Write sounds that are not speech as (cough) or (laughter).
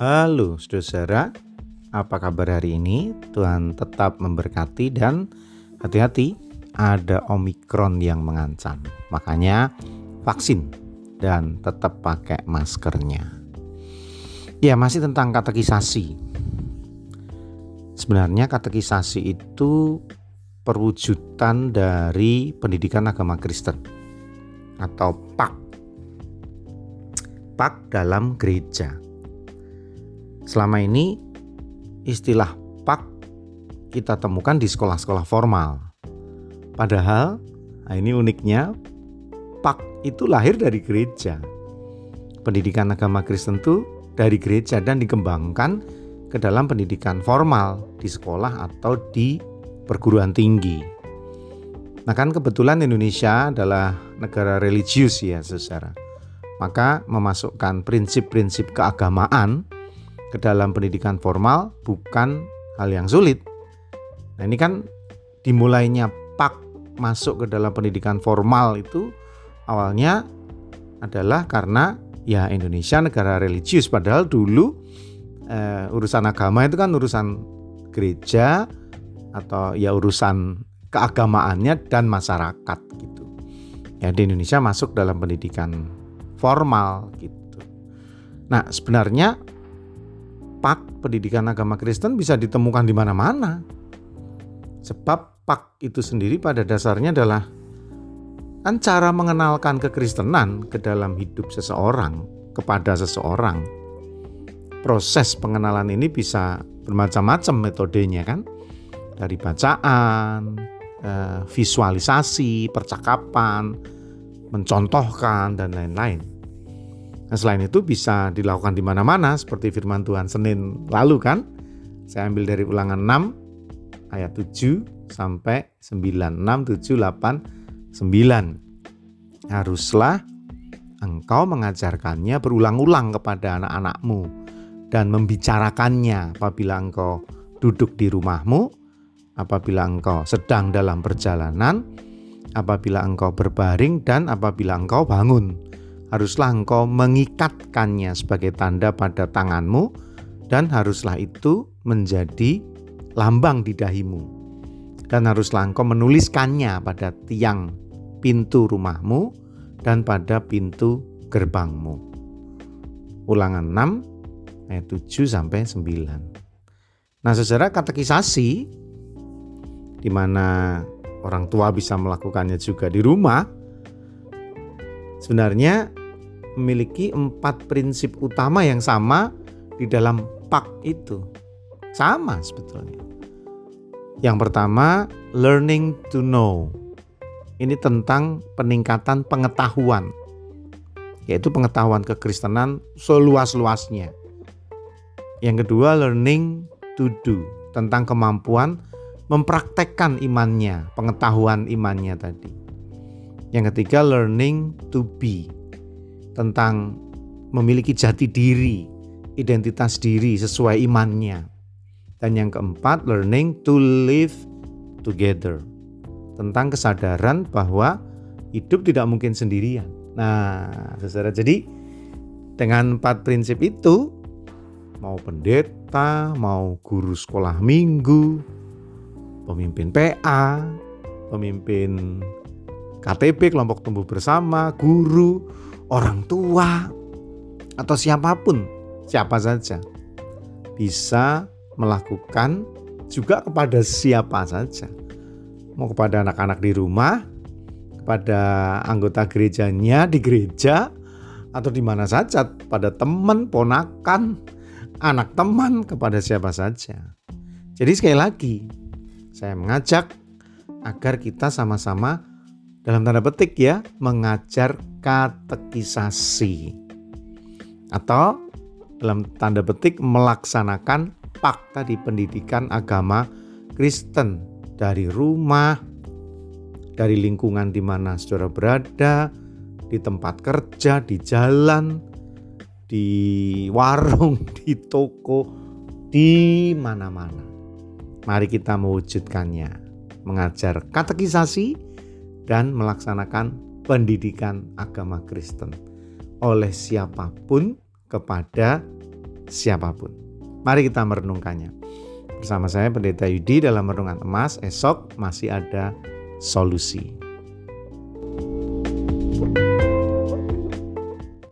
Halo saudara, apa kabar hari ini? Tuhan tetap memberkati dan hati-hati ada Omikron yang mengancam. Makanya vaksin dan tetap pakai maskernya. Ya masih tentang katekisasi. Sebenarnya katekisasi itu perwujudan dari pendidikan agama Kristen atau PAK. PAK dalam gereja. Selama ini istilah PAK kita temukan di sekolah-sekolah formal. Padahal, nah ini uniknya, PAK itu lahir dari gereja. Pendidikan agama Kristen itu dari gereja dan dikembangkan ke dalam pendidikan formal di sekolah atau di perguruan tinggi. Nah kan kebetulan Indonesia adalah negara religius ya saudara. Maka memasukkan prinsip-prinsip keagamaan ke dalam pendidikan formal bukan hal yang sulit. Nah, ini kan dimulainya pak masuk ke dalam pendidikan formal itu awalnya adalah karena ya Indonesia negara religius padahal dulu eh, urusan agama itu kan urusan gereja atau ya urusan keagamaannya dan masyarakat gitu. Ya di Indonesia masuk dalam pendidikan formal gitu. Nah, sebenarnya pak pendidikan agama Kristen bisa ditemukan di mana-mana. Sebab pak itu sendiri pada dasarnya adalah kan cara mengenalkan kekristenan ke dalam hidup seseorang kepada seseorang. Proses pengenalan ini bisa bermacam-macam metodenya kan. Dari bacaan, eh, visualisasi, percakapan, mencontohkan dan lain-lain. Nah, selain itu bisa dilakukan di mana-mana seperti firman Tuhan Senin lalu kan. Saya ambil dari ulangan 6 ayat 7 sampai 9. 6, 7, 8, 9. Haruslah engkau mengajarkannya berulang-ulang kepada anak-anakmu dan membicarakannya apabila engkau duduk di rumahmu, apabila engkau sedang dalam perjalanan, apabila engkau berbaring dan apabila engkau bangun haruslah engkau mengikatkannya sebagai tanda pada tanganmu dan haruslah itu menjadi lambang di dahimu. Dan haruslah engkau menuliskannya pada tiang pintu rumahmu dan pada pintu gerbangmu. Ulangan 6 ayat 7 sampai 9. Nah, Saudara katekisasi di mana orang tua bisa melakukannya juga di rumah sebenarnya memiliki empat prinsip utama yang sama di dalam pak itu. Sama sebetulnya. Yang pertama, learning to know. Ini tentang peningkatan pengetahuan. Yaitu pengetahuan kekristenan seluas-luasnya. Yang kedua, learning to do. Tentang kemampuan mempraktekkan imannya, pengetahuan imannya tadi. Yang ketiga, learning to be tentang memiliki jati diri, identitas diri sesuai imannya. Dan yang keempat, learning to live together. Tentang kesadaran bahwa hidup tidak mungkin sendirian. Nah, saudara, jadi dengan empat prinsip itu, mau pendeta, mau guru sekolah minggu, pemimpin PA, pemimpin KTP, kelompok tumbuh bersama, guru, orang tua, atau siapa pun, siapa saja bisa melakukan juga kepada siapa saja. Mau kepada anak-anak di rumah, kepada anggota gerejanya di gereja, atau di mana saja, pada teman, ponakan, anak teman, kepada siapa saja. Jadi sekali lagi, saya mengajak agar kita sama-sama dalam tanda petik ya mengajar katekisasi. Atau dalam tanda petik melaksanakan fakta di pendidikan agama Kristen. Dari rumah, dari lingkungan di mana saudara berada, di tempat kerja, di jalan, di warung, (laughs) di toko, di mana-mana. Mari kita mewujudkannya, mengajar katekisasi dan melaksanakan pendidikan agama Kristen oleh siapa pun kepada siapa pun. Mari kita merenungkannya. Bersama saya Pendeta Yudi dalam Renungan Emas, esok masih ada solusi.